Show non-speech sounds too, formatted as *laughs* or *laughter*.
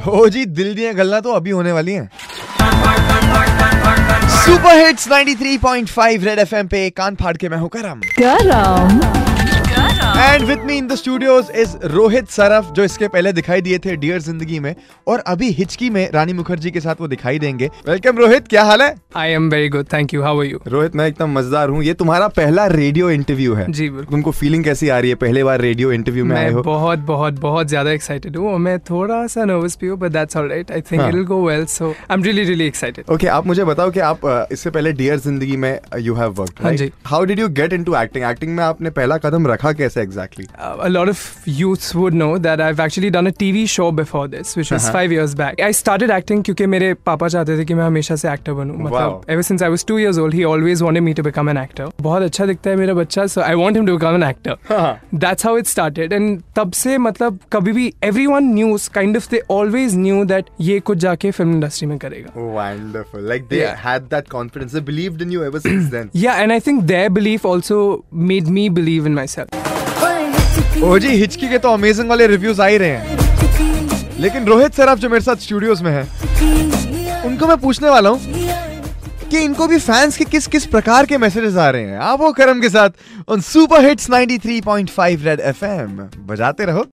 *laughs* हो जी, दिल दिया गल्ला तो अभी होने वाली है। सुपर हिट्स 93.5 रेड एफएम पे कान फाड़ के मैं हूँ करम। गरम and with me in the studios is Rohit Saraf जो इसके पहले दिखाई दिए थे डियर ज़िंदगी में और अभी हिचकी में रानी मुखर्जी के साथ वो दिखाई देंगे। वेलकम रोहित क्या हाल है? I am very good thank you how you Rohit मैं एकदम मज़ेदार हूँ। ये तुम्हारा पहला रेडियो इंटरव्यू है। जी बिल्कुल। तुमको फीलिंग कैसी आ रही है? पहले बार रेडियो इंटरव्यू में आए हो। बहुत बहुत बहुत ज़्यादा एक्साइटेड हूँ। और मैं थोड़ा सा नर्वस भी हूँ but that's alright I think. It will go well so I am really really excited okay आप मुझे बताओ कि आप इससे पहले डियर ज़िंदगी में यू हैव वर्कड हाँ how did you get into acting acting में आपने पहला कदम रखा कैसे exactly a lot of youths would know that I've actually done a TV show before this, which was Uh-huh. five years back. I started acting क्योंकि मेरे पापा चाहते थे कि मैं हमेशा से एक्टर बनूं Wow. मतलब ever since I was two years old, he always wanted me to become an actor. बहुत अच्छा दिखता है मेरा बच्चा, so I want him to become an actor. That's how it started, and तब से मतलब कभी भी everyone knew, kind of they always knew that ये कुछ जाके फिल्म इंडस्ट्री में करेगा. Wonderful. Like they Yeah. had that confidence. They believed in you ever since *clears throat* then. Yeah, and I think their belief also made me believe in myself. ओ जी हिचकी के तो amazing वाले reviews आ ही रहे हैं। लेकिन रोहित सर आप जो मेरे साथ स्टूडियोज में है, उनको मैं पूछने वाला हूँ कि इनको भी फैंस के किस किस प्रकार के मैसेजेस आ रहे हैं? आप वो करम के साथ उन सुपर हिट्स 93.5 रेड एफएम बजाते रहो।